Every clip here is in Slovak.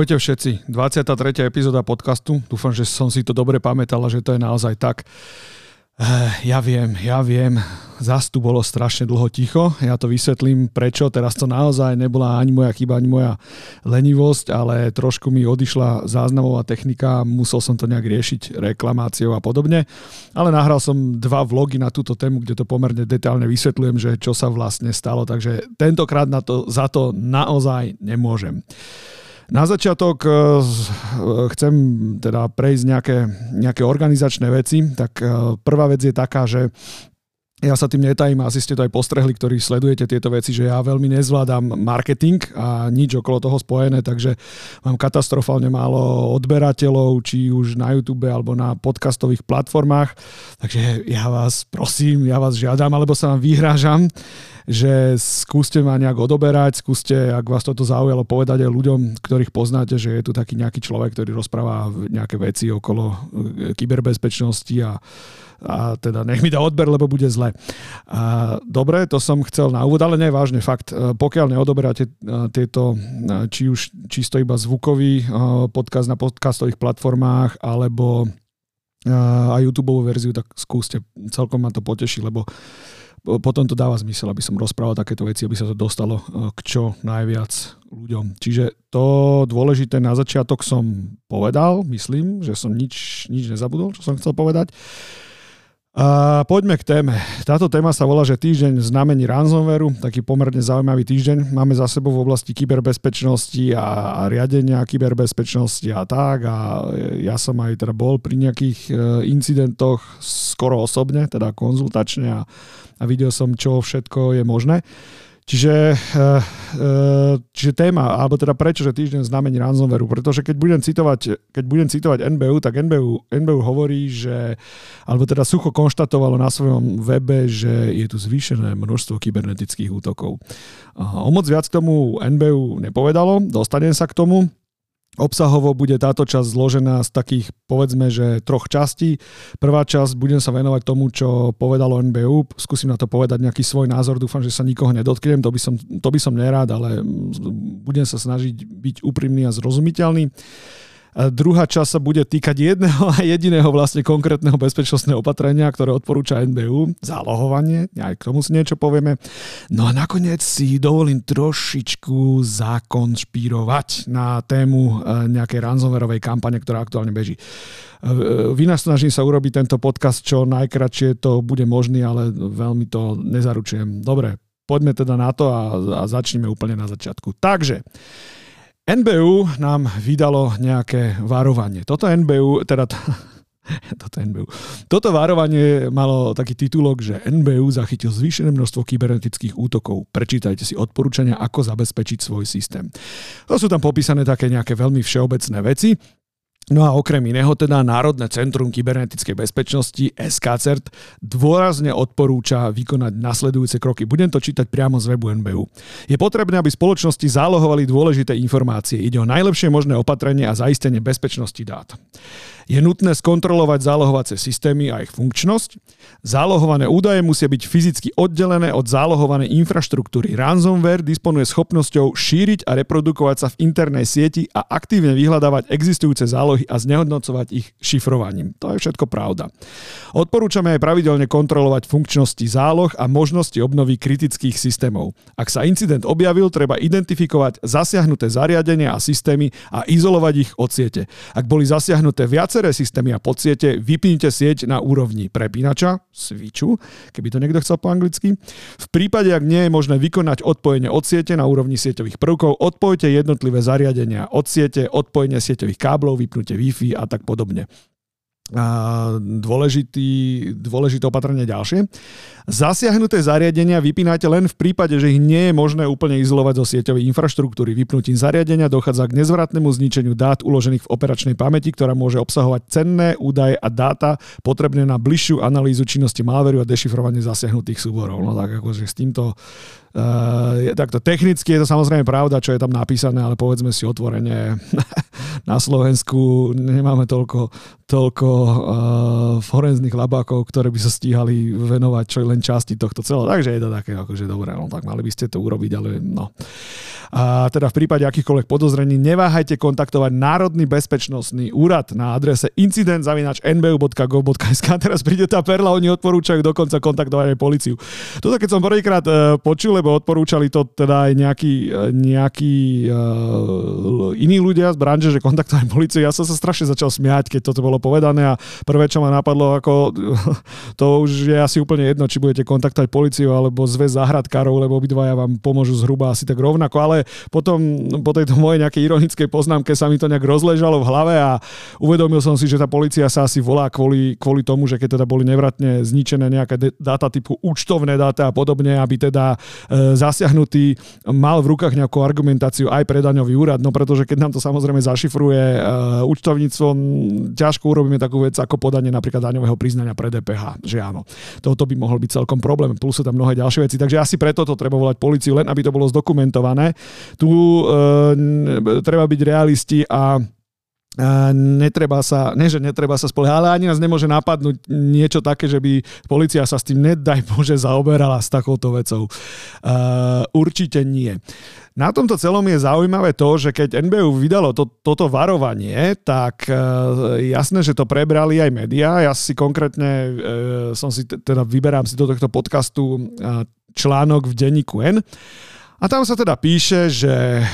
Ahojte všetci, 23. epizóda podcastu. Dúfam, že som si to dobre pamätala, že to je naozaj tak. Eh, ja viem, ja viem, zas tu bolo strašne dlho ticho. Ja to vysvetlím, prečo. Teraz to naozaj nebola ani moja chyba, ani moja lenivosť, ale trošku mi odišla záznamová technika, musel som to nejak riešiť reklamáciou a podobne. Ale nahral som dva vlogy na túto tému, kde to pomerne detálne vysvetľujem, že čo sa vlastne stalo. Takže tentokrát na to, za to naozaj nemôžem. Na začiatok eh, chcem teda prejsť nejaké, nejaké organizačné veci. Tak eh, prvá vec je taká, že ja sa tým netajím, asi ste to aj postrehli, ktorí sledujete tieto veci, že ja veľmi nezvládam marketing a nič okolo toho spojené, takže mám katastrofálne málo odberateľov, či už na YouTube alebo na podcastových platformách. Takže ja vás prosím, ja vás žiadam, alebo sa vám vyhrážam, že skúste ma nejak odoberať, skúste, ak vás toto zaujalo, povedať aj ľuďom, ktorých poznáte, že je tu taký nejaký človek, ktorý rozpráva nejaké veci okolo e, kyberbezpečnosti a, a teda nech mi dá odber, lebo bude zle. A, dobre, to som chcel na úvod, ale nevážne, fakt, e, pokiaľ neodoberáte e, tieto, či už čisto iba zvukový podcast na podcastových platformách, alebo aj YouTube verziu, tak skúste, celkom ma to poteší, lebo potom to dáva zmysel, aby som rozprával takéto veci, aby sa to dostalo e, k čo najviac ľuďom. Čiže to dôležité na začiatok som povedal, myslím, že som nič, nič nezabudol, čo som chcel povedať. A poďme k téme. Táto téma sa volá, že týždeň znamení ransomwareu, taký pomerne zaujímavý týždeň. Máme za sebou v oblasti kyberbezpečnosti a, a riadenia kyberbezpečnosti a tak. A ja som aj teda bol pri nejakých e, incidentoch skoro osobne, teda konzultačne a, a videl som, čo všetko je možné. Čiže, eh, eh, čiže téma, alebo teda prečo, že týždeň znamení ransomwareu, pretože keď budem citovať, keď budem citovať NBU, tak NBU, NBU hovorí, že, alebo teda sucho konštatovalo na svojom webe, že je tu zvýšené množstvo kybernetických útokov. O moc viac k tomu NBU nepovedalo, dostanem sa k tomu. Obsahovo bude táto časť zložená z takých, povedzme, že troch častí. Prvá časť, budem sa venovať tomu, čo povedalo NBU, skúsim na to povedať nejaký svoj názor, dúfam, že sa nikoho nedotknem, to by som, to by som nerád, ale budem sa snažiť byť úprimný a zrozumiteľný. Druhá časť sa bude týkať jedného a jediného vlastne konkrétneho bezpečnostného opatrenia, ktoré odporúča NBU, zálohovanie, aj k tomu si niečo povieme. No a nakoniec si dovolím trošičku zakonšpírovať na tému e, nejakej ransomwareovej kampane, ktorá aktuálne beží. E, vynasnažím sa urobiť tento podcast čo najkračšie to bude možný, ale veľmi to nezaručujem. Dobre, poďme teda na to a, a začneme úplne na začiatku. Takže, NBU nám vydalo nejaké varovanie. Toto NBU, teda toto NBU. Toto varovanie malo taký titulok, že NBU zachytil zvýšené množstvo kybernetických útokov. Prečítajte si odporúčania, ako zabezpečiť svoj systém. To sú tam popísané také nejaké veľmi všeobecné veci. No a okrem iného teda Národné centrum kybernetickej bezpečnosti SKCERT dôrazne odporúča vykonať nasledujúce kroky. Budem to čítať priamo z webu NBU. Je potrebné, aby spoločnosti zálohovali dôležité informácie. Ide o najlepšie možné opatrenie a zaistenie bezpečnosti dát. Je nutné skontrolovať zálohovacie systémy a ich funkčnosť. Zálohované údaje musia byť fyzicky oddelené od zálohovanej infraštruktúry. Ransomware disponuje schopnosťou šíriť a reprodukovať sa v internej sieti a aktívne vyhľadávať existujúce zálohy a znehodnocovať ich šifrovaním. To je všetko pravda. Odporúčame aj pravidelne kontrolovať funkčnosti záloh a možnosti obnovy kritických systémov. Ak sa incident objavil, treba identifikovať zasiahnuté zariadenia a systémy a izolovať ich od siete. Ak boli zasiahnuté viaceré viaceré systémy a podsiete, vypnite sieť na úrovni prepínača, switchu, keby to niekto chcel po anglicky. V prípade, ak nie je možné vykonať odpojenie od siete na úrovni sieťových prvkov, odpojte jednotlivé zariadenia od siete, odpojenie sieťových káblov, vypnutie Wi-Fi a tak podobne dôležitý, dôležité opatrenie ďalšie. Zasiahnuté zariadenia vypínate len v prípade, že ich nie je možné úplne izolovať zo sieťovej infraštruktúry. Vypnutím zariadenia dochádza k nezvratnému zničeniu dát uložených v operačnej pamäti, ktorá môže obsahovať cenné údaje a dáta potrebné na bližšiu analýzu činnosti malveru a dešifrovanie zasiahnutých súborov. No tak akože s týmto Uh, takto technicky je to samozrejme pravda, čo je tam napísané, ale povedzme si otvorene, na Slovensku nemáme toľko, toľko forenzných labákov, ktoré by sa stíhali venovať čo len časti tohto celého. Takže je to také, akože dobré, no tak mali by ste to urobiť, ale no. A teda v prípade akýchkoľvek podozrení neváhajte kontaktovať Národný bezpečnostný úrad na adrese incident.nbu.gov.sk. Teraz príde tá perla, oni odporúčajú dokonca kontaktovať aj policiu. Toto keď som prvýkrát uh, počul, lebo odporúčali to teda aj nejakí, uh, nejakí uh, iní ľudia z branže, že kontaktovať policiu. Ja som sa strašne začal smiať, keď toto bolo povedané prvé, čo ma napadlo, ako to už je asi úplne jedno, či budete kontaktovať policiu alebo zväz záhradkárov, lebo obidvaja vám pomôžu zhruba asi tak rovnako, ale potom po tejto mojej nejakej ironickej poznámke sa mi to nejak rozležalo v hlave a uvedomil som si, že tá policia sa asi volá kvôli, kvôli tomu, že keď teda boli nevratne zničené nejaké dáta typu účtovné dáta a podobne, aby teda e, zasiahnutý mal v rukách nejakú argumentáciu aj pre daňový úrad, no pretože keď nám to samozrejme zašifruje e, účtovníctvo, ťažko urobíme takú vec ako podanie napríklad daňového priznania pre DPH, že áno. Toto by mohol byť celkom problém, plus sú tam mnohé ďalšie veci, takže asi preto to treba volať policiu, len aby to bolo zdokumentované. Tu e, treba byť realisti a netreba sa, ne že netreba sa spoliehať, ale ani nás nemôže napadnúť niečo také, že by policia sa s tým, nedaj Bože, zaoberala s takouto vecou. Určite nie. Na tomto celom je zaujímavé to, že keď NBU vydalo to, toto varovanie, tak uh, jasné, že to prebrali aj médiá. Ja si konkrétne uh, som si, teda vyberám si do tohto podcastu uh, článok v denníku N. A tam sa teda píše, že e,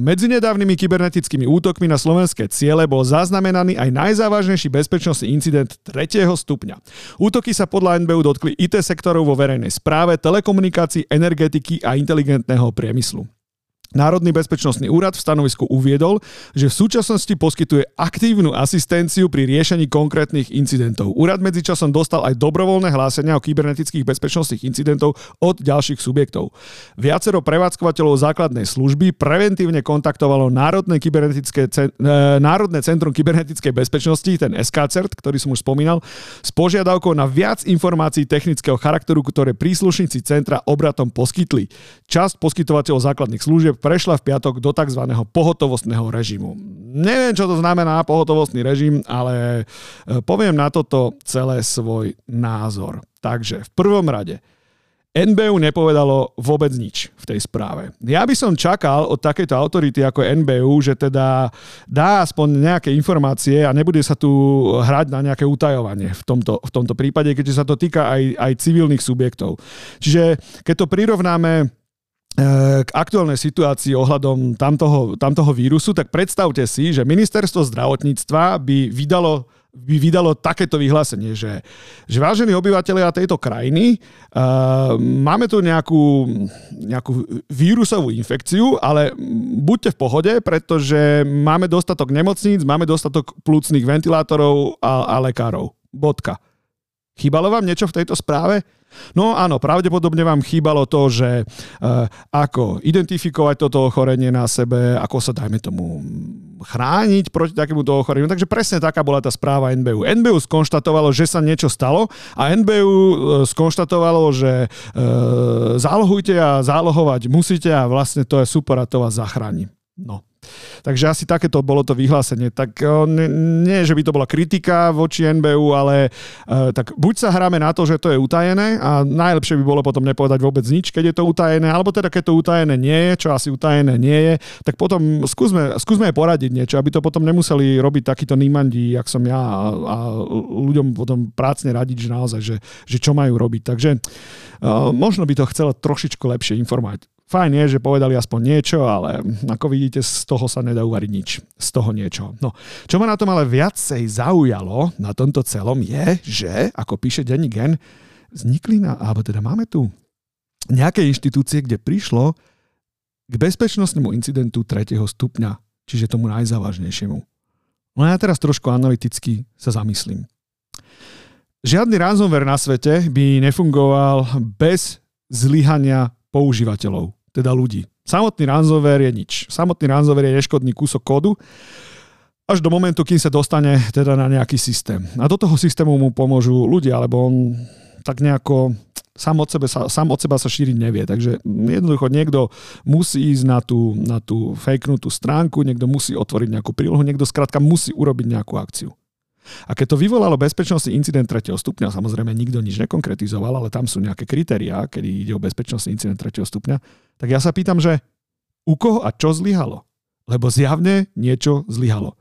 medzi nedávnymi kybernetickými útokmi na slovenské ciele bol zaznamenaný aj najzávažnejší bezpečnostný incident 3. stupňa. Útoky sa podľa NBU dotkli IT sektorov vo verejnej správe, telekomunikácií, energetiky a inteligentného priemyslu. Národný bezpečnostný úrad v stanovisku uviedol, že v súčasnosti poskytuje aktívnu asistenciu pri riešení konkrétnych incidentov. Úrad medzičasom dostal aj dobrovoľné hlásenia o kybernetických bezpečnostných incidentov od ďalších subjektov. Viacero prevádzkovateľov základnej služby preventívne kontaktovalo Národné, kybernetické, e, Národné centrum kybernetickej bezpečnosti, ten SKCERT, ktorý som už spomínal, s požiadavkou na viac informácií technického charakteru, ktoré príslušníci centra obratom poskytli. Časť poskytovateľov základných služieb prešla v piatok do tzv. pohotovostného režimu. Neviem, čo to znamená pohotovostný režim, ale e, poviem na toto celé svoj názor. Takže v prvom rade, NBU nepovedalo vôbec nič v tej správe. Ja by som čakal od takéto autority ako NBU, že teda dá aspoň nejaké informácie a nebude sa tu hrať na nejaké utajovanie v tomto, v tomto prípade, keďže sa to týka aj, aj civilných subjektov. Čiže keď to prirovnáme k aktuálnej situácii ohľadom tamtoho, tamtoho vírusu, tak predstavte si, že ministerstvo zdravotníctva by vydalo by vydalo takéto vyhlásenie, že, že vážení obyvateľia tejto krajiny, uh, máme tu nejakú, nejakú vírusovú infekciu, ale buďte v pohode, pretože máme dostatok nemocníc, máme dostatok plúcnych ventilátorov a, a lekárov. Bodka. Chýbalo vám niečo v tejto správe? No áno, pravdepodobne vám chýbalo to, že uh, ako identifikovať toto ochorenie na sebe, ako sa, dajme tomu, chrániť proti takémuto ochoreniu. Takže presne taká bola tá správa NBU. NBU skonštatovalo, že sa niečo stalo a NBU uh, e, skonštatovalo, že uh, zálohujte a zálohovať musíte a vlastne to je super a to vás zachráni. No. Takže asi takéto bolo to vyhlásenie. Tak nie, že by to bola kritika voči NBU, ale uh, tak buď sa hráme na to, že to je utajené a najlepšie by bolo potom nepovedať vôbec nič, keď je to utajené, alebo teda keď to utajené nie je, čo asi utajené nie je, tak potom skúsme, skúsme poradiť niečo, aby to potom nemuseli robiť takýto nímandí, jak som ja a, a ľuďom potom prácne radiť, že naozaj, že, že čo majú robiť. Takže uh, možno by to chcelo trošičku lepšie informovať Fajn je, že povedali aspoň niečo, ale ako vidíte, z toho sa nedá uvariť nič. Z toho niečo. No, čo ma na tom ale viacej zaujalo na tomto celom je, že, ako píše Denny Gen, vznikli na, alebo teda máme tu nejaké inštitúcie, kde prišlo k bezpečnostnému incidentu 3. stupňa, čiže tomu najzávažnejšiemu. No ja teraz trošku analyticky sa zamyslím. Žiadny ransomware na svete by nefungoval bez zlyhania používateľov teda ľudí. Samotný ransomware je nič. Samotný ransomware je neškodný kúsok kódu, až do momentu, kým sa dostane teda na nejaký systém. A do toho systému mu pomôžu ľudia, lebo on tak nejako sám od, sebe sám od seba sa šíriť nevie. Takže jednoducho niekto musí ísť na tú, na tú fakenutú stránku, niekto musí otvoriť nejakú prílohu, niekto skrátka musí urobiť nejakú akciu. A keď to vyvolalo bezpečnostný incident 3. stupňa, samozrejme nikto nič nekonkretizoval, ale tam sú nejaké kritériá, kedy ide o bezpečnostný incident 3. stupňa, tak ja sa pýtam, že u koho a čo zlyhalo? Lebo zjavne niečo zlyhalo.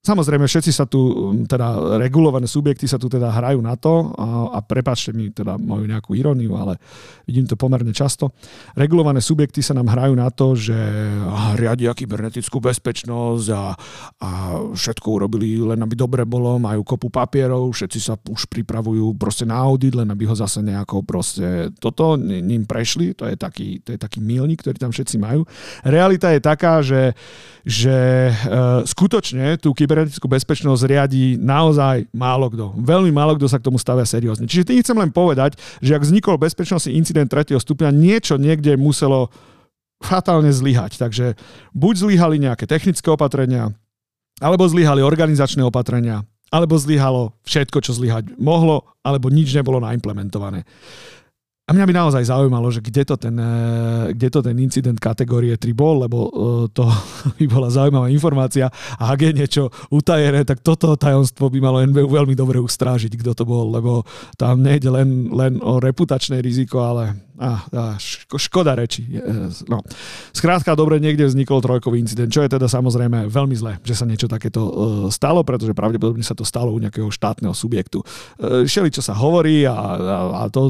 Samozrejme, všetci sa tu, um, teda regulované subjekty sa tu teda hrajú na to a, a prepáčte mi teda moju nejakú iróniu, ale vidím to pomerne často. Regulované subjekty sa nám hrajú na to, že riadia kybernetickú bezpečnosť a, a všetko urobili len aby dobre bolo, majú kopu papierov, všetci sa už pripravujú proste na audit, len aby ho zase nejako proste toto ním prešli, to je taký, to je taký milník, ktorý tam všetci majú. Realita je taká, že, že e, skutočne tú kybernetickú bezpečnosť riadi naozaj málo kto. Veľmi málo kto sa k tomu stavia seriózne. Čiže tým chcem len povedať, že ak vznikol bezpečnostný incident 3. stupňa, niečo niekde muselo fatálne zlyhať. Takže buď zlyhali nejaké technické opatrenia, alebo zlyhali organizačné opatrenia, alebo zlyhalo všetko, čo zlyhať mohlo, alebo nič nebolo naimplementované. A mňa by naozaj zaujímalo, že kde to ten, eh, kde to ten incident kategórie 3 bol, lebo eh, to by bola zaujímavá informácia. A ak je niečo utajené, tak toto tajomstvo by malo NBU veľmi dobre ustrážiť, kto to bol, lebo tam nejde len, len o reputačné riziko, ale a ško, škoda reči. No. Skrátka, dobre, niekde vznikol trojkový incident, čo je teda samozrejme veľmi zlé, že sa niečo takéto stalo, pretože pravdepodobne sa to stalo u nejakého štátneho subjektu. Šeli, čo sa hovorí a, a, a to,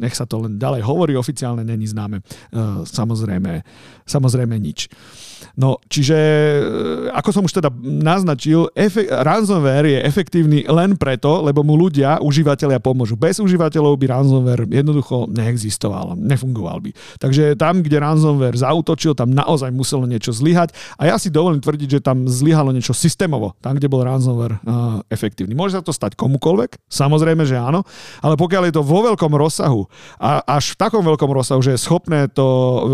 nech sa to len ďalej hovorí, oficiálne není známe. Uh, samozrejme, samozrejme nič. No, čiže, ako som už teda naznačil, efe- ransomware je efektívny len preto, lebo mu ľudia, užívateľia pomôžu. Bez užívateľov by ransomware jednoducho neexistoval nefungoval. By. Takže tam, kde ransomware zautočil, tam naozaj muselo niečo zlyhať a ja si dovolím tvrdiť, že tam zlyhalo niečo systémovo, tam, kde bol ransomware uh, efektívny. Môže sa to stať komukoľvek, samozrejme, že áno, ale pokiaľ je to vo veľkom rozsahu a až v takom veľkom rozsahu, že je schopné to,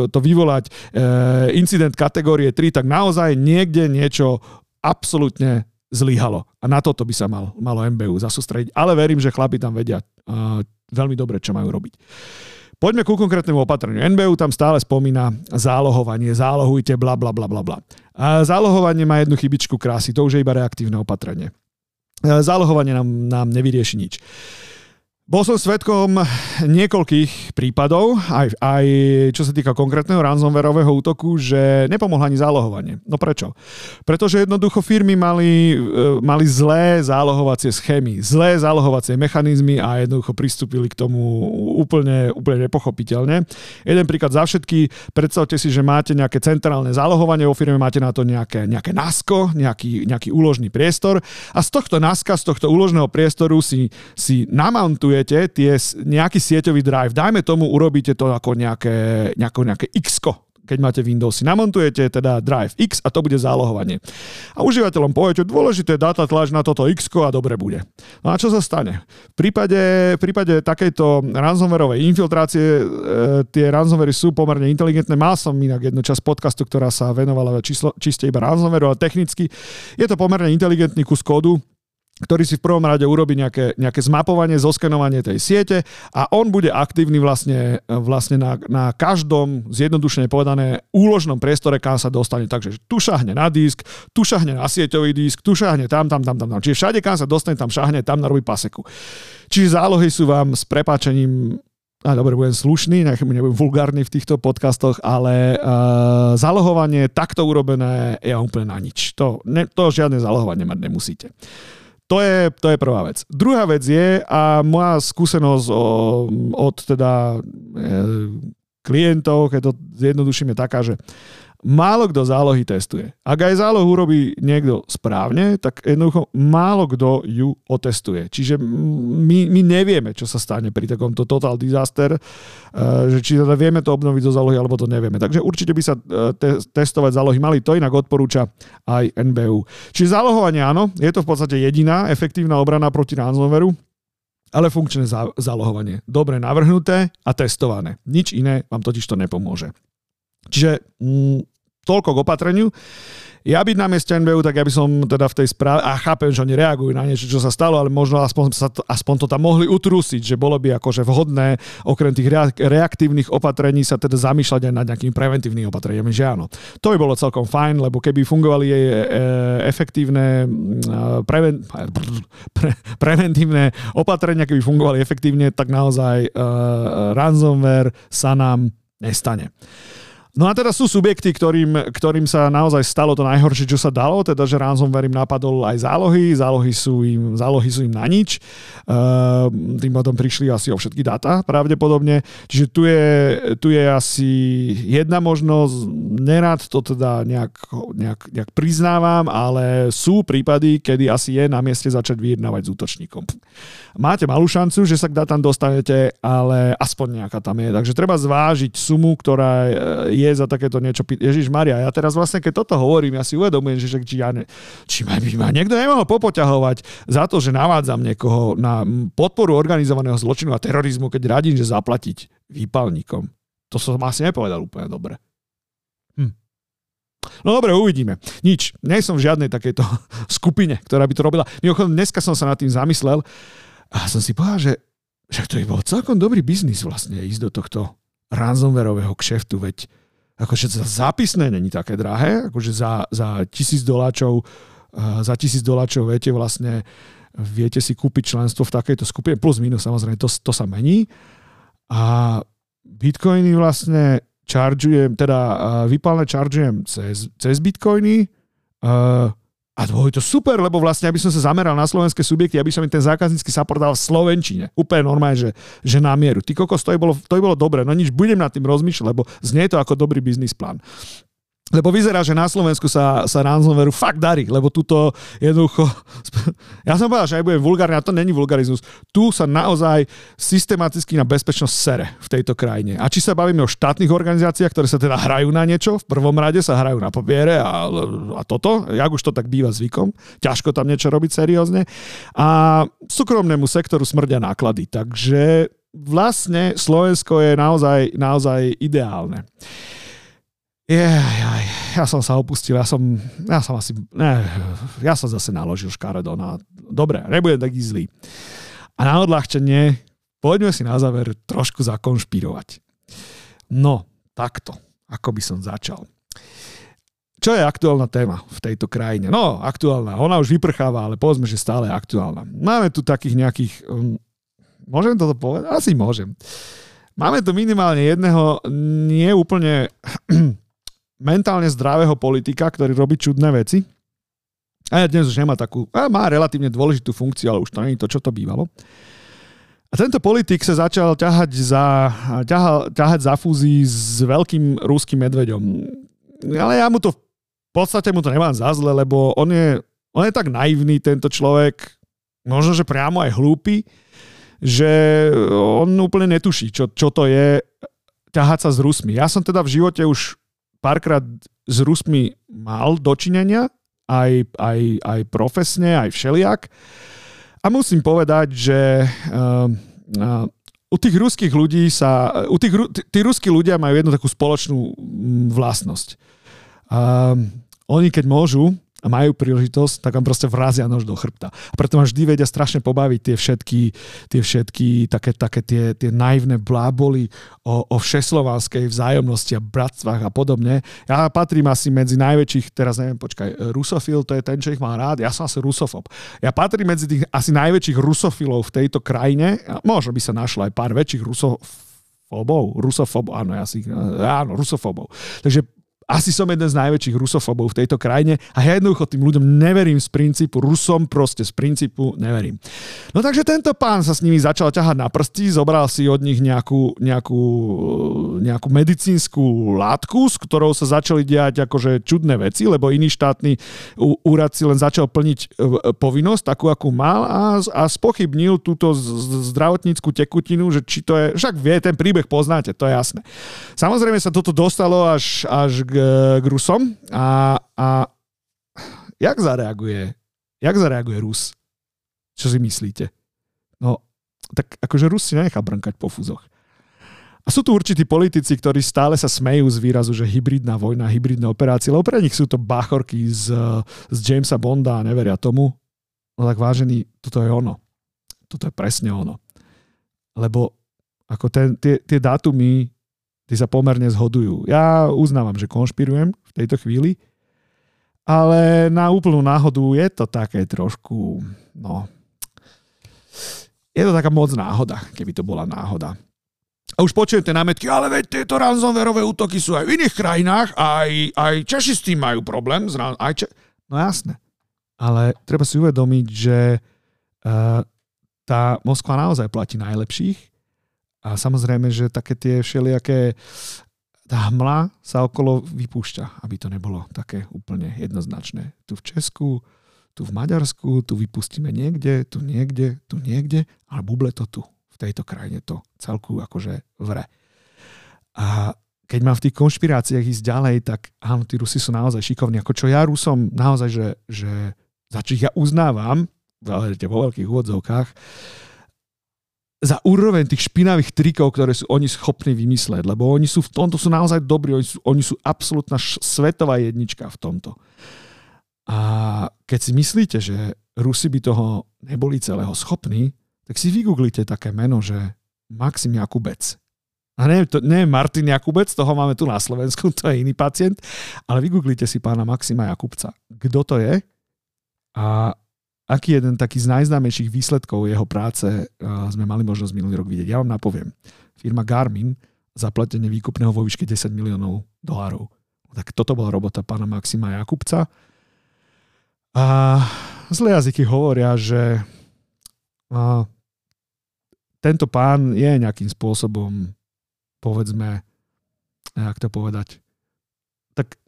to vyvolať uh, incident kategórie 3, tak naozaj niekde niečo absolútne zlyhalo. A na toto by sa mal, malo MBU zasústrediť. Ale verím, že chlapi tam vedia uh, veľmi dobre, čo majú robiť. Poďme ku konkrétnemu opatreniu. NBU tam stále spomína zálohovanie, zálohujte, bla, bla, bla, bla, bla. Zálohovanie má jednu chybičku krásy, to už je iba reaktívne opatrenie. Zálohovanie nám, nám nevyrieši nič. Bol som svetkom niekoľkých prípadov, aj, aj čo sa týka konkrétneho ransomwareového útoku, že nepomohlo ani zálohovanie. No prečo? Pretože jednoducho firmy mali, e, mali zlé zálohovacie schémy, zlé zálohovacie mechanizmy a jednoducho pristúpili k tomu úplne, úplne nepochopiteľne. Jeden príklad za všetky, predstavte si, že máte nejaké centrálne zálohovanie vo firme, máte na to nejaké, nejaké NASCO, nejaký, nejaký úložný priestor a z tohto NASCA, z tohto úložného priestoru si, si namontuje namontujete tie, nejaký sieťový drive, dajme tomu, urobíte to ako nejaké, nejaké, nejaké x keď máte Windowsy. Namontujete teda Drive X a to bude zálohovanie. A užívateľom poviete, dôležité data tlač na toto X a dobre bude. No a čo sa stane? V prípade, v prípade takejto ransomwareovej infiltrácie e, tie ransomwary sú pomerne inteligentné. Mal som inak jednu časť podcastu, ktorá sa venovala číslo, čiste iba ransomwareu, ale technicky je to pomerne inteligentný kus kódu, ktorý si v prvom rade urobí nejaké, nejaké zmapovanie, zoskenovanie tej siete a on bude aktívny vlastne, vlastne na, na každom, zjednodušene povedané, úložnom priestore, kam sa dostane. Takže tu šahne na disk, tu šahne na sieťový disk, tu šahne tam, tam, tam, tam, tam. Čiže všade, kam sa dostane, tam šahne, tam narobí paseku. Čiže zálohy sú vám s prepáčením a dobre, budem slušný, nebudem vulgárny v týchto podcastoch, ale uh, zálohovanie takto urobené je úplne na nič. To, ne, to žiadne zálohovanie mať nemusíte. To je, to je prvá vec. Druhá vec je, a moja skúsenosť o, od teda e, klientov, keď to zjednoduším, je taká, že málo kto zálohy testuje. Ak aj zálohu urobí niekto správne, tak jednoducho málo kto ju otestuje. Čiže my, my nevieme, čo sa stane pri takomto total disaster, eh, že či teda vieme to obnoviť zo zálohy, alebo to nevieme. Takže určite by sa eh, te- testovať zálohy mali. To inak odporúča aj NBU. Čiže zálohovanie áno, je to v podstate jediná efektívna obrana proti ransomwareu, ale funkčné zálohovanie. Dobre navrhnuté a testované. Nič iné vám totiž to nepomôže. Čiže mm, toľko k opatreniu. Ja byť na mieste NBU, tak ja by som teda v tej správe, a chápem, že oni reagujú na niečo, čo sa stalo, ale možno aspoň, sa aspoň to tam mohli utrusiť, že bolo by akože vhodné okrem tých reaktívnych opatrení sa teda zamýšľať aj nad nejakými preventívnymi opatreniami, že áno. To by bolo celkom fajn, lebo keby fungovali jej e, efektívne preven, pre, preventívne opatrenia, keby fungovali efektívne, tak naozaj uh, ransomware sa nám nestane. No a teda sú subjekty, ktorým, ktorým sa naozaj stalo to najhoršie, čo sa dalo, teda že ransomware im napadol aj zálohy, zálohy sú im, zálohy sú im na nič, uh, tým potom prišli asi o všetky dáta pravdepodobne, čiže tu je, tu je asi jedna možnosť, nerad to teda nejak, nejak, nejak priznávam, ale sú prípady, kedy asi je na mieste začať vyjednávať s útočníkom. Máte malú šancu, že sa k dátam dostanete, ale aspoň nejaká tam je, takže treba zvážiť sumu, ktorá je je za takéto niečo. Ježiš Maria, ja teraz vlastne, keď toto hovorím, ja si uvedomujem, že, či, ja ne, či ma, by ma niekto nemohol popoťahovať za to, že navádzam niekoho na podporu organizovaného zločinu a terorizmu, keď radím, že zaplatiť výpalníkom. To som asi nepovedal úplne dobre. Hm. No dobre, uvidíme. Nič. Nie som v žiadnej takejto skupine, ktorá by to robila. Mimochodom, dneska som sa nad tým zamyslel a som si povedal, že, že to by bol celkom dobrý biznis vlastne ísť do tohto ransomwareového kšeftu, veď akože zápisné není také drahé, akože za, za tisíc doláčov za tisíc doláčov viete vlastne viete si kúpiť členstvo v takejto skupine, plus minus samozrejme, to, to sa mení. A bitcoiny vlastne chargujem, teda vypálne chargujem cez, cez bitcoiny, uh, a to to super, lebo vlastne, aby som sa zameral na slovenské subjekty, aby som im ten zákaznícky support dal v Slovenčine. Úplne normálne, že, že na mieru. Ty kokos, to by bolo, to by bolo dobre. No nič, budem nad tým rozmýšľať, lebo znie to ako dobrý biznis plán. Lebo vyzerá, že na Slovensku sa, sa ransomwareu fakt darí, lebo tuto jednoducho... Ja som povedal, že aj budem vulgárny, a to není vulgarizmus. Tu sa naozaj systematicky na bezpečnosť sere v tejto krajine. A či sa bavíme o štátnych organizáciách, ktoré sa teda hrajú na niečo, v prvom rade sa hrajú na papiere a, a toto, jak už to tak býva zvykom, ťažko tam niečo robiť seriózne. A súkromnému sektoru smrdia náklady. Takže vlastne Slovensko je naozaj, naozaj ideálne. Jaj, ja som sa opustil, ja som, ja som asi, ne, ja som zase naložil škaredo na, dobre, nebudem taký zlý. A na odľahčenie, poďme si na záver trošku zakonšpirovať. No, takto, ako by som začal. Čo je aktuálna téma v tejto krajine? No, aktuálna, ona už vyprcháva, ale povedzme, že stále je aktuálna. Máme tu takých nejakých, um, môžem toto povedať? Asi môžem. Máme tu minimálne jedného nie úplne mentálne zdravého politika, ktorý robí čudné veci. A ja dnes už nemá takú, má relatívne dôležitú funkciu, ale už to nie je to, čo to bývalo. A tento politik sa začal ťahať za, ťahal, ťahať za fúzii s veľkým rúským medveďom. Ale ja mu to, v podstate mu to nemám za zle, lebo on je, on je tak naivný, tento človek, možno, že priamo aj hlúpy, že on úplne netuší, čo, čo to je ťahať sa s Rusmi. Ja som teda v živote už párkrát s Rusmi mal dočinenia, aj, aj, aj profesne, aj všeliak. A musím povedať, že uh, uh, u tých ruských ľudí sa, u tých, tí ruskí ľudia majú jednu takú spoločnú mm, vlastnosť. Uh, oni keď môžu, a majú príležitosť, tak vám proste vrazia nož do chrbta. A preto ma vždy vedia strašne pobaviť tie všetky, tie všetky také, také tie, tie naivné bláboli o, o všeslovanskej vzájomnosti a bratstvách a podobne. Ja patrím asi medzi najväčších, teraz neviem, počkaj, rusofil, to je ten, čo ich má rád, ja som asi rusofob. Ja patrím medzi tých asi najväčších rusofilov v tejto krajine, možno by sa našlo aj pár väčších rusofobov, rusofobov, áno, ja si, áno, rusofobov. Takže asi som jeden z najväčších rusofobov v tejto krajine a ja jednoducho tým ľuďom neverím z princípu, Rusom proste z princípu neverím. No takže tento pán sa s nimi začal ťahať na prsty, zobral si od nich nejakú, nejakú, nejakú medicínsku látku, s ktorou sa začali diať akože čudné veci, lebo iný štátny úrad si len začal plniť e, povinnosť, takú, akú mal a, a spochybnil túto zdravotníckú tekutinu, že či to je, však vie, ten príbeh poznáte, to je jasné. Samozrejme sa toto dostalo až, až k k Rusom a, a jak zareaguje, jak zareaguje Rus? Čo si myslíte? No, tak akože Rus si nenechá brnkať po fúzoch. A sú tu určití politici, ktorí stále sa smejú z výrazu, že hybridná vojna, hybridné operácie, lebo pre nich sú to bachorky z, z Jamesa Bonda a neveria tomu. No tak vážený, toto je ono. Toto je presne ono. Lebo ako ten, tie, tie dátumy, tie sa pomerne zhodujú. Ja uznávam, že konšpirujem v tejto chvíli, ale na úplnú náhodu je to také trošku, no, je to taká moc náhoda, keby to bola náhoda. A už počujem tie námetky, ale veď tieto ransomwareové útoky sú aj v iných krajinách, aj, aj Češi s tým majú problém. Aj Če... No jasné. Ale treba si uvedomiť, že uh, tá Moskva naozaj platí najlepších a samozrejme, že také tie všelijaké tá hmla sa okolo vypúšťa, aby to nebolo také úplne jednoznačné. Tu v Česku, tu v Maďarsku, tu vypustíme niekde, tu niekde, tu niekde, ale buble to tu tejto krajine to celku akože vre. A keď mám v tých konšpiráciách ísť ďalej, tak áno, tí Rusi sú naozaj šikovní. Ako čo ja Rusom naozaj, že, že za ja uznávam, vo veľkých úvodzovkách, za úroveň tých špinavých trikov, ktoré sú oni schopní vymysleť, lebo oni sú v tomto sú naozaj dobrí, oni sú, oni sú absolútna svetová jednička v tomto. A keď si myslíte, že Rusi by toho neboli celého schopní, tak si vygooglite také meno, že Maxim Jakubec. A nie, to nie Martin Jakubec, toho máme tu na Slovensku, to je iný pacient, ale vygooglite si pána Maxima Jakubca. Kto to je a aký jeden taký z najznámejších výsledkov jeho práce sme mali možnosť minulý rok vidieť. Ja vám napoviem. Firma Garmin zaplatenie výkupného vo výške 10 miliónov dolárov. Tak toto bola robota pána Maxima Jakubca. A zlé jazyky hovoria, že tento pán je nejakým spôsobom, povedzme, jak to povedať, tak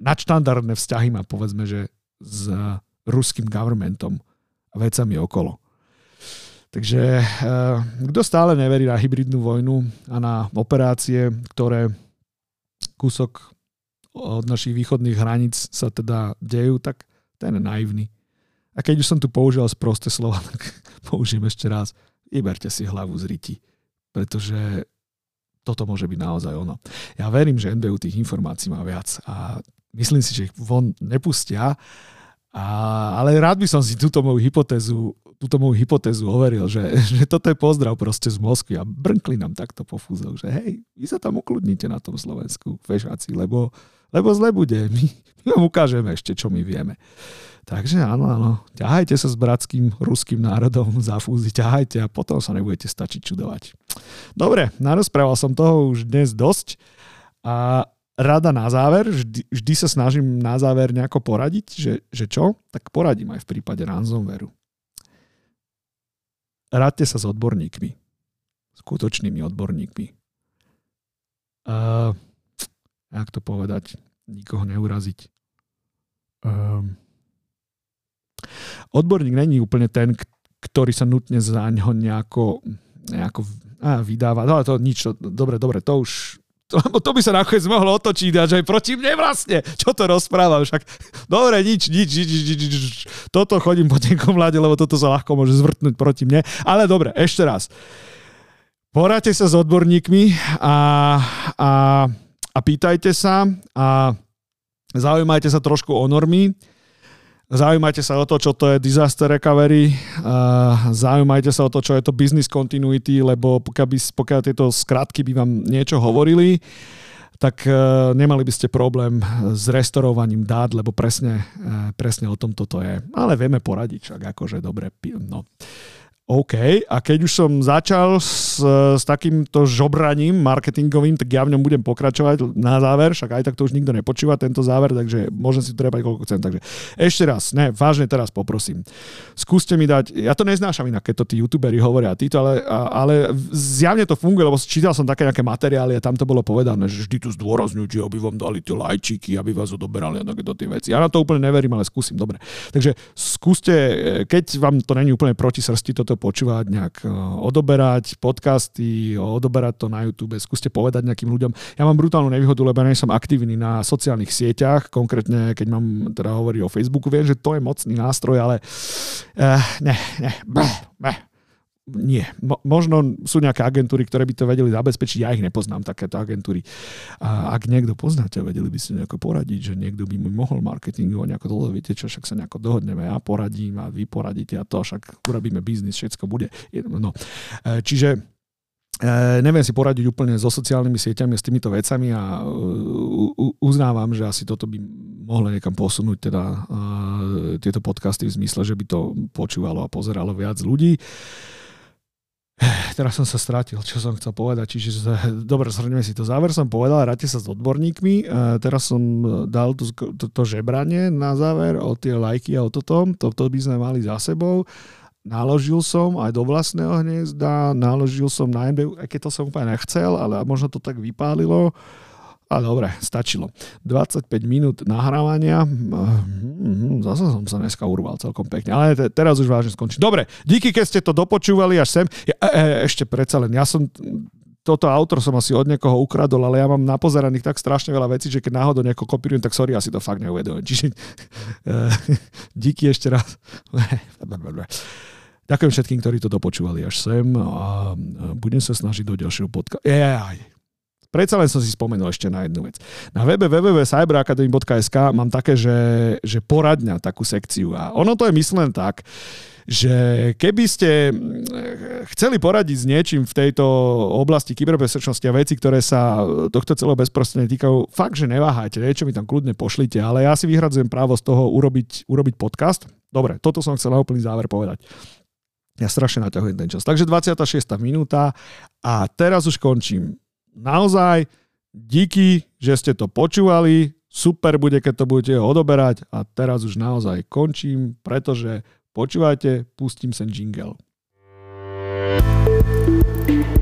nadštandardné vzťahy má, povedzme, že s ruským governmentom vecami okolo. Takže eh, kto stále neverí na hybridnú vojnu a na operácie, ktoré kúsok od našich východných hraníc sa teda dejú, tak ten je naivný. A keď už som tu použil sprosté slova, tak použijem ešte raz. Vyberte si hlavu z riti, pretože toto môže byť naozaj ono. Ja verím, že NBU tých informácií má viac a myslím si, že ich von nepustia, a, ale rád by som si túto moju hypotézu, túto moju hypotézu overil, že, že toto je pozdrav proste z Moskvy a brnkli nám takto po fúzov, že hej, vy sa tam ukludnite na tom Slovensku, fešáci, lebo, lebo zle bude. My, my vám ukážeme ešte, čo my vieme. Takže áno, áno, ťahajte sa s bratským ruským národom za fúzi, ťahajte a potom sa nebudete stačiť čudovať. Dobre, narozprával som toho už dnes dosť a rada na záver, vždy, vždy sa snažím na záver nejako poradiť, že, že čo? Tak poradím aj v prípade ransomwareu. Radte sa s odborníkmi. Skutočnými odborníkmi. Uh, jak to povedať? Nikoho neuraziť. Um, Odborník není úplne ten, ktorý sa nutne za ňo nejako, nejako á, vydáva. No to nič, to, dobre, dobre, to už to, to by sa nakoniec mohlo otočiť a aj proti mne vlastne. Čo to rozprávam? Však dobre, nič, nič, nič, nič, nič, nič. Toto chodím po tenkom mlade, lebo toto sa ľahko môže zvrtnúť proti mne. Ale dobre, ešte raz. Poráte sa s odborníkmi a, a, a pýtajte sa a zaujímajte sa trošku o normy Zaujímajte sa o to, čo to je disaster recovery, zaujímajte sa o to, čo je to business continuity, lebo pokiaľ, by, pokiaľ tieto skratky by vám niečo hovorili, tak e, nemali by ste problém s restaurovaním dát, lebo presne, e, presne o tom toto je. Ale vieme poradiť, však akože dobre. No. OK, a keď už som začal s, s takýmto žobraním marketingovým, tak ja v ňom budem pokračovať na záver, však aj tak to už nikto nepočúva, tento záver, takže môžem si trebať koľko chcem. Takže ešte raz, ne, vážne teraz poprosím. Skúste mi dať, ja to neznášam inak, keď to tí youtuberi hovoria, títo, ale, ale zjavne to funguje, lebo čítal som také nejaké materiály a tam to bolo povedané, že vždy tu zdôrazňujte, aby vám dali tie lajčiky, aby vás odoberali a takéto tie veci. Ja na to úplne neverím, ale skúsim, dobre. Takže skúste, keď vám to není úplne proti srsti toto počúvať, nejak e, odoberať podcasty, odoberať to na YouTube, skúste povedať nejakým ľuďom. Ja mám brutálnu nevýhodu, lebo nie som aktívny na sociálnych sieťach, konkrétne keď mám teda hovoriť o Facebooku, viem, že to je mocný nástroj, ale uh, ne, ne, bleh, bleh. Nie. Mo- možno sú nejaké agentúry, ktoré by to vedeli zabezpečiť, ja ich nepoznám, takéto agentúry. A ak niekto poznáte, vedeli by ste nejako poradiť, že niekto by mi mohol marketingovať nejako dlho, viete čo, však sa nejako dohodneme, ja poradím a vy poradíte a to, však urobíme biznis, všetko bude. No. E, čiže E, neviem si poradiť úplne so sociálnymi sieťami s týmito vecami a uznávam, že asi toto by mohlo niekam posunúť teda tieto podcasty v zmysle, že by to počúvalo a pozeralo viac ľudí. Teraz som sa strátil, čo som chcel povedať. Čiže, dobre, zhrňme si to. Záver som povedal, ráte sa s odborníkmi. E, teraz som dal to, to, to žebranie na záver o tie lajky a o toto. Toto by sme mali za sebou. Naložil som aj do vlastného hniezda, naložil som na MBU, aj keď to som úplne nechcel, ale možno to tak vypálilo. A dobre, stačilo. 25 minút nahrávania. Mhm, zase som sa dneska urval celkom pekne. Ale te, teraz už vážne skončím. Dobre, díky, keď ste to dopočúvali až sem. E, e, ešte predsa len, ja som toto autor som asi od niekoho ukradol, ale ja mám napozeraných tak strašne veľa vecí, že keď náhodou nejako kopírujem, tak sorry, asi to fakt neuvedomujem. Čiže e, díky ešte raz. Ďakujem všetkým, ktorí to dopočúvali až sem a budem sa snažiť do ďalšieho podcastu. Predsa len som si spomenul ešte na jednu vec. Na webe www.cyberacademy.sk mám také, že, že poradňa, takú sekciu. A ono to je myslené tak, že keby ste chceli poradiť s niečím v tejto oblasti kyberbezpečnosti a veci, ktoré sa tohto celého bezprostredne týkajú, fakt, že neváhajte, niečo mi tam kľudne pošlite, ale ja si vyhradzujem právo z toho urobiť, urobiť podcast. Dobre, toto som chcel na úplný záver povedať. Ja strašne naťahujem ten čas. Takže 26. minúta a teraz už končím. Naozaj díky, že ste to počúvali. Super bude, keď to budete odoberať. A teraz už naozaj končím, pretože počúvajte, pustím sem jingle. thank you